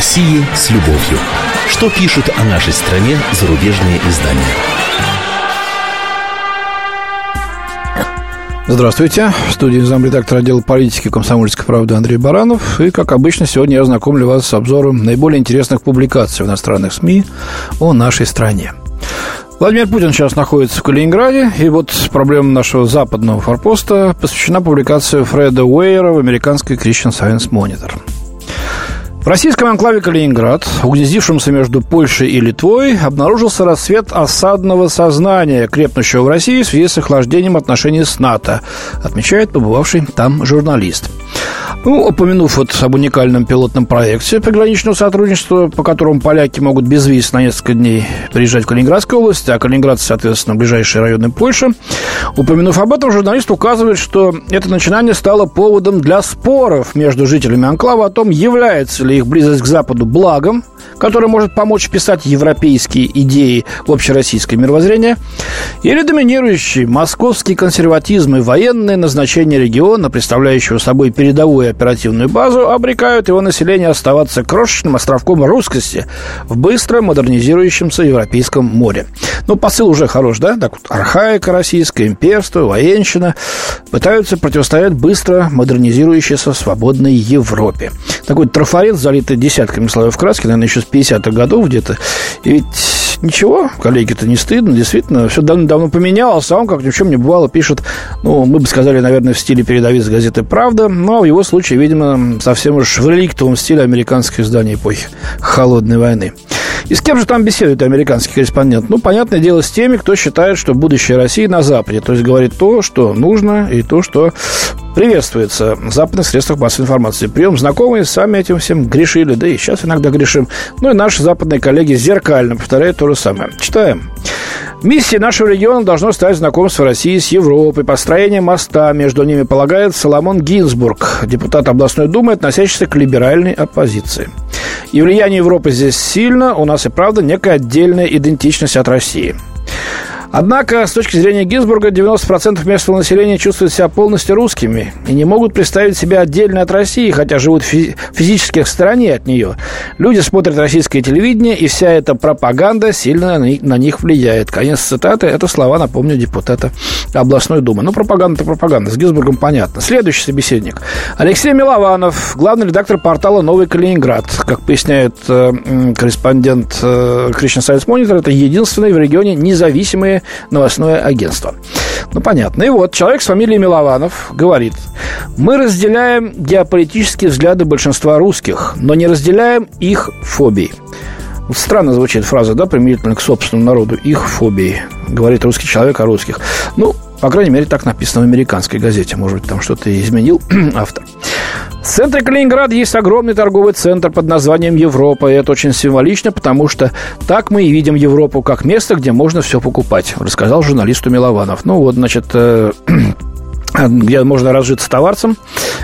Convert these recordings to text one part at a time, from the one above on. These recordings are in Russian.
России с любовью. Что пишут о нашей стране зарубежные издания? Здравствуйте. В студии замредактор отдела политики комсомольской правды Андрей Баранов. И, как обычно, сегодня я знакомлю вас с обзором наиболее интересных публикаций в иностранных СМИ о нашей стране. Владимир Путин сейчас находится в Калининграде, и вот проблема нашего западного форпоста посвящена публикации Фреда Уэйера в американской Christian Science Monitor. В российском анклаве Калининград, угнездившемся между Польшей и Литвой, обнаружился рассвет осадного сознания, крепнущего в России в связи с охлаждением отношений с НАТО, отмечает побывавший там журналист. Ну, упомянув вот об уникальном пилотном проекте пограничного сотрудничества, по которому поляки могут без виз на несколько дней приезжать в Калининградскую область, а Калининград, соответственно, ближайшие районы Польши, упомянув об этом, журналист указывает, что это начинание стало поводом для споров между жителями анклава о том, является ли их близость к Западу благом, которое может помочь писать европейские идеи в общероссийское мировоззрение, или доминирующий московский консерватизм и военное назначение региона, представляющего собой передовую оперативную базу, обрекают его население оставаться крошечным островком русскости в быстро модернизирующемся Европейском море. Ну, посыл уже хорош, да? Так вот, архаика российская, имперство, военщина пытаются противостоять быстро модернизирующейся свободной Европе. Такой трафарет, залитый десятками слоев краски, наверное, еще с 50-х годов где-то. И ведь ничего, коллеги-то не стыдно, действительно, все давно-давно поменялось, а он, как ни в чем не бывало, пишет, ну, мы бы сказали, наверное, в стиле передовиц газеты «Правда», но в его случае, видимо, совсем уж в реликтовом стиле американских изданий эпохи Холодной войны. И с кем же там беседует американский корреспондент? Ну, понятное дело, с теми, кто считает, что будущее России на Западе. То есть говорит то, что нужно, и то, что приветствуется в западных средствах массовой информации. Прием знакомые сами этим всем грешили, да и сейчас иногда грешим. Ну и наши западные коллеги зеркально повторяют то же самое. Читаем. Миссией нашего региона должно стать знакомство России с Европой, построение моста. Между ними полагает Соломон Гинзбург, депутат областной думы, относящийся к либеральной оппозиции. И влияние Европы здесь сильно, у нас и правда некая отдельная идентичность от России. Однако, с точки зрения Гинзбурга, 90% местного населения чувствуют себя полностью русскими и не могут представить себя отдельно от России, хотя живут фи- физически в стороне от нее. Люди смотрят российское телевидение, и вся эта пропаганда сильно на них влияет. Конец цитаты. Это слова, напомню, депутата областной думы. Ну, пропаганда-то пропаганда. С Гинзбургом понятно. Следующий собеседник. Алексей Милованов, главный редактор портала «Новый Калининград». Как поясняет э, корреспондент э, Christian Science Monitor, это единственное в регионе новостное агентство. Ну, понятно. И вот человек с фамилией Милованов говорит, мы разделяем геополитические взгляды большинства русских, но не разделяем их фобии. Вот странно звучит фраза, да, применительно к собственному народу. Их фобии, говорит русский человек о русских. Ну, по крайней мере, так написано в американской газете. Может быть, там что-то изменил автор. В центре Калининграда есть огромный торговый центр под названием Европа. И это очень символично, потому что так мы и видим Европу как место, где можно все покупать, рассказал журналисту Милованов. Ну вот, значит, э, где можно разжиться товарцем,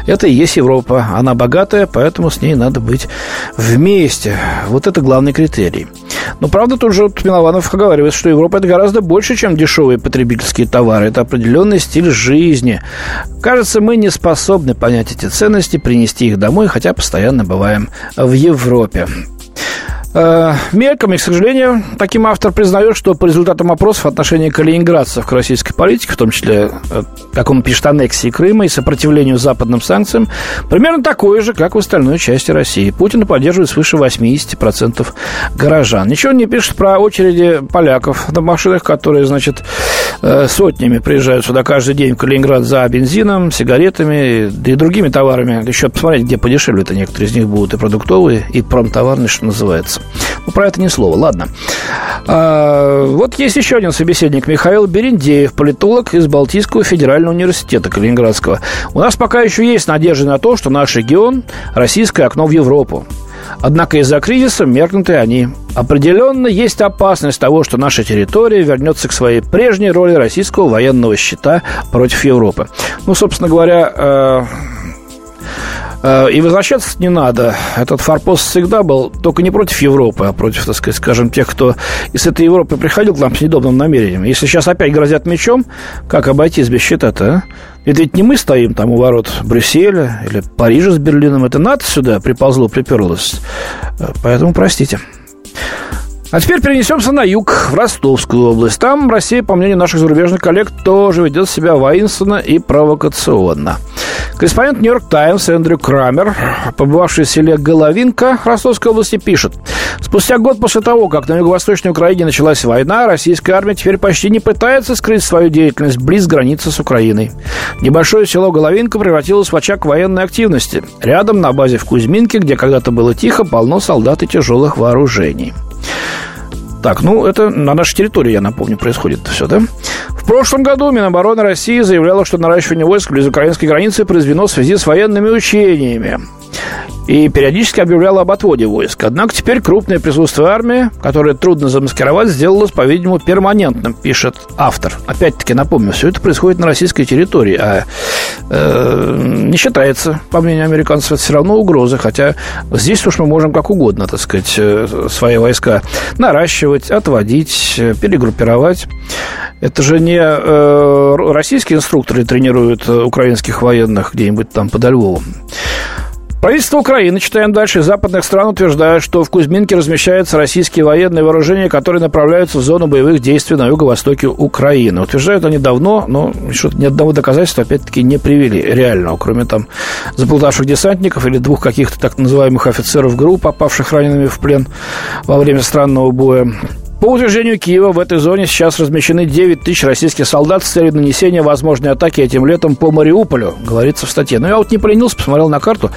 это и есть Европа. Она богатая, поэтому с ней надо быть вместе. Вот это главный критерий. Но, правда, тут же Милованов оговаривает, что Европа – это гораздо больше, чем дешевые потребительские товары. Это определенный стиль жизни. Кажется, мы не способны понять эти ценности, принести их домой, хотя постоянно бываем в Европе. Э, мельком, и, к сожалению, таким автор признает, что по результатам опросов отношение калининградцев к российской политике, в том числе, э, как он пишет, аннексии Крыма и сопротивлению западным санкциям, примерно такое же, как в остальной части России. Путина поддерживает свыше 80% горожан. Ничего не пишет про очереди поляков на машинах, которые, значит, э, сотнями приезжают сюда каждый день в Калининград за бензином, сигаретами, да и другими товарами. Еще посмотреть, где подешевле это некоторые из них будут и продуктовые, и промтоварные, что называется. Ну, про это ни слова. Ладно. А, вот есть еще один собеседник. Михаил Берендеев, политолог из Балтийского федерального университета Калининградского. У нас пока еще есть надежда на то, что наш регион – российское окно в Европу. Однако из-за кризиса меркнуты они. Определенно есть опасность того, что наша территория вернется к своей прежней роли российского военного щита против Европы. Ну, собственно говоря, Э, и возвращаться не надо. Этот форпост всегда был только не против Европы, а против, так сказать, скажем, тех, кто из этой Европы приходил к нам с недобным намерением. Если сейчас опять грозят мечом, как обойтись без щита-то, а? Это ведь не мы стоим там у ворот Брюсселя или Парижа с Берлином. Это НАТО сюда приползло, приперлось. Э, поэтому простите. А теперь перенесемся на юг, в Ростовскую область. Там Россия, по мнению наших зарубежных коллег, тоже ведет себя воинственно и провокационно. Корреспондент «Нью-Йорк Таймс» Эндрю Крамер, побывавший в селе Головинка Ростовской области, пишет. Спустя год после того, как на юго-восточной Украине началась война, российская армия теперь почти не пытается скрыть свою деятельность близ границы с Украиной. Небольшое село Головинка превратилось в очаг военной активности. Рядом, на базе в Кузьминке, где когда-то было тихо, полно солдат и тяжелых вооружений. Так, ну, это на нашей территории, я напомню, происходит все, да? В прошлом году Минобороны России заявляла, что наращивание войск близ украинской границы произведено в связи с военными учениями и периодически объявляла об отводе войск. Однако теперь крупное присутствие армии, которое трудно замаскировать, сделалось, по-видимому, перманентным, пишет автор. Опять-таки, напомню, все это происходит на российской территории, а э, не считается, по мнению американцев, это все равно угроза, хотя здесь уж мы можем как угодно, так сказать, э, свои войска наращивать, отводить, перегруппировать. Это же не э, российские инструкторы тренируют украинских военных где-нибудь там под Львовом. Правительство Украины, читаем дальше, западных стран утверждает, что в Кузьминке размещаются российские военные вооружения, которые направляются в зону боевых действий на юго-востоке Украины. Утверждают они давно, но что-то ни одного доказательства, опять-таки, не привели реального, кроме там заплутавших десантников или двух каких-то так называемых офицеров ГРУ, попавших ранеными в плен во время странного боя. По утверждению Киева, в этой зоне сейчас размещены 9 тысяч российских солдат с целью нанесения возможной атаки этим летом по Мариуполю, говорится в статье. Но я вот не поленился, посмотрел на карту.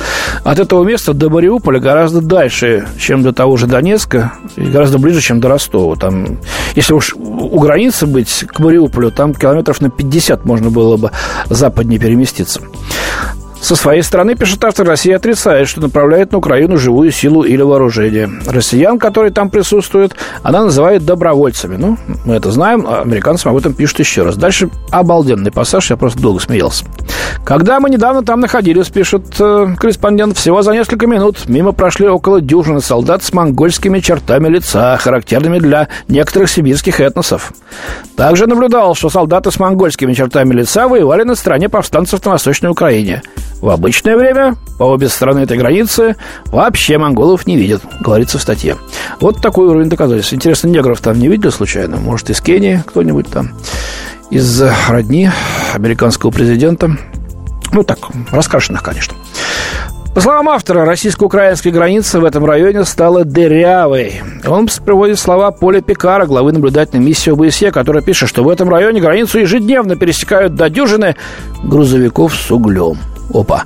От этого места до Мариуполя гораздо дальше, чем до того же Донецка, и гораздо ближе, чем до Ростова. Там, если уж у границы быть к Мариуполю, там километров на 50 можно было бы западнее переместиться. Со своей стороны, пишет автор, Россия отрицает, что направляет на Украину живую силу или вооружение. Россиян, которые там присутствуют, она называет добровольцами. Ну, мы это знаем, а американцам об этом пишут еще раз. Дальше обалденный пассаж, я просто долго смеялся. Когда мы недавно там находились, пишет э, корреспондент, всего за несколько минут мимо прошли около дюжины солдат с монгольскими чертами лица, характерными для некоторых сибирских этносов. Также наблюдал, что солдаты с монгольскими чертами лица воевали на стороне повстанцев на Восточной Украине. В обычное время по обе стороны этой границы вообще монголов не видят, говорится в статье. Вот такой уровень доказательств. Интересно, негров там не видели случайно? Может, из Кении кто-нибудь там? Из родни американского президента? Ну, так, раскрашенных, конечно. По словам автора, российско-украинская граница в этом районе стала дырявой. Он приводит слова Поля Пикара, главы наблюдательной миссии ОБСЕ, которая пишет, что в этом районе границу ежедневно пересекают до дюжины грузовиков с углем. Опа.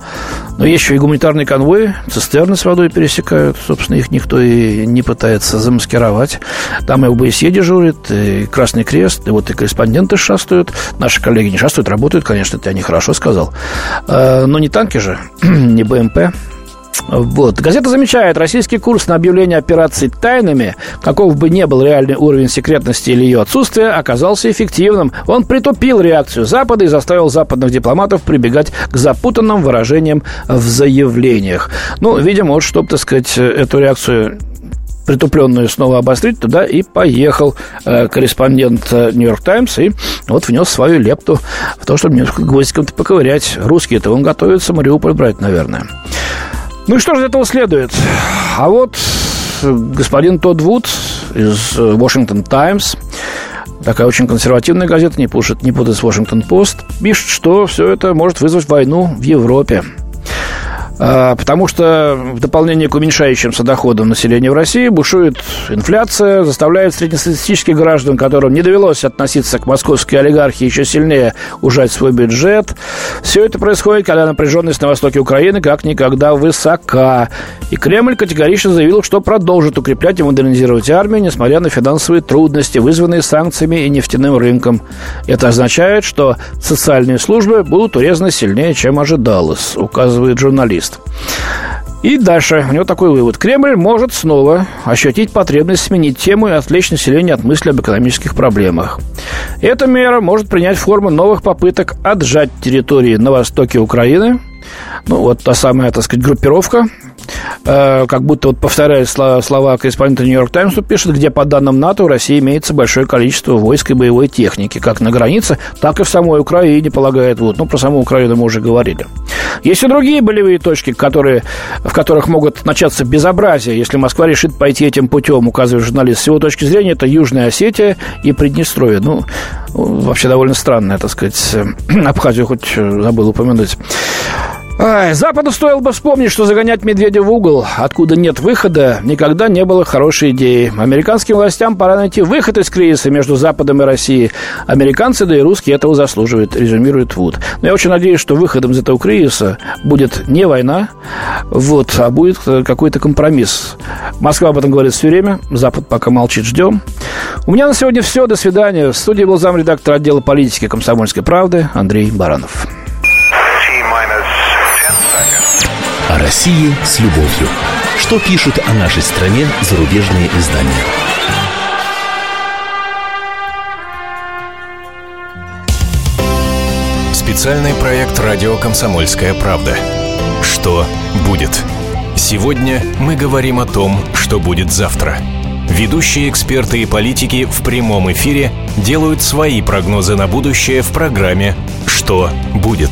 Но есть еще и гуманитарные конвои, цистерны с водой пересекают. Собственно, их никто и не пытается замаскировать. Там и ОБСЕ дежурит, и Красный Крест, и вот и корреспонденты шастают. Наши коллеги не шастают, работают, конечно, это я нехорошо сказал. А, но не танки же, не БМП. Вот. Газета замечает, российский курс на объявление операций тайными, каков бы ни был реальный уровень секретности или ее отсутствия, оказался эффективным. Он притупил реакцию Запада и заставил западных дипломатов прибегать к запутанным выражениям в заявлениях. Ну, видимо, вот, чтобы, так сказать, эту реакцию притупленную снова обострить, туда и поехал э, корреспондент «Нью-Йорк Таймс» и вот внес свою лепту в то, чтобы немножко гвоздиком-то поковырять. Русские-то он готовится Мариуполь брать, наверное. Ну и что же из этого следует? А вот господин Тодд Вуд из Washington Times, такая очень консервативная газета, не путает, не путает с Washington Post, пишет, что все это может вызвать войну в Европе. А, потому что в дополнение к уменьшающимся доходам населения в России бушует инфляция, заставляет среднестатистических граждан, которым не довелось относиться к московской олигархии, еще сильнее ужать свой бюджет. Все это происходит, когда напряженность на востоке Украины как никогда высока. И Кремль категорично заявил, что продолжит укреплять и модернизировать армию, несмотря на финансовые трудности, вызванные санкциями и нефтяным рынком. Это означает, что социальные службы будут урезаны сильнее, чем ожидалось, указывает журналист журналист. И дальше у него такой вывод. Кремль может снова ощутить потребность сменить тему и отвлечь население от мысли об экономических проблемах. Эта мера может принять форму новых попыток отжать территории на востоке Украины, ну, вот та самая, так сказать, группировка, как будто вот повторяет слова, корреспондента Нью-Йорк Таймс, пишет, где по данным НАТО у России имеется большое количество войск и боевой техники, как на границе, так и в самой Украине, полагает вот. Ну, про саму Украину мы уже говорили. Есть и другие болевые точки, которые, в которых могут начаться безобразия, если Москва решит пойти этим путем, указывает журналист. С его точки зрения, это Южная Осетия и Приднестровье. Ну, вообще довольно странно, так сказать. Абхазию хоть забыл упомянуть. Ай, Западу стоило бы вспомнить, что загонять медведя в угол, откуда нет выхода, никогда не было хорошей идеей. Американским властям пора найти выход из кризиса между Западом и Россией. Американцы, да и русские этого заслуживают, резюмирует Вуд. Но я очень надеюсь, что выходом из этого кризиса будет не война, вот, а будет какой-то компромисс. Москва об этом говорит все время, Запад пока молчит, ждем. У меня на сегодня все, до свидания. В студии был замредактор отдела политики комсомольской правды Андрей Баранов. О России с любовью. Что пишут о нашей стране зарубежные издания? Специальный проект «Радио Комсомольская правда». Что будет? Сегодня мы говорим о том, что будет завтра. Ведущие эксперты и политики в прямом эфире делают свои прогнозы на будущее в программе «Что будет?».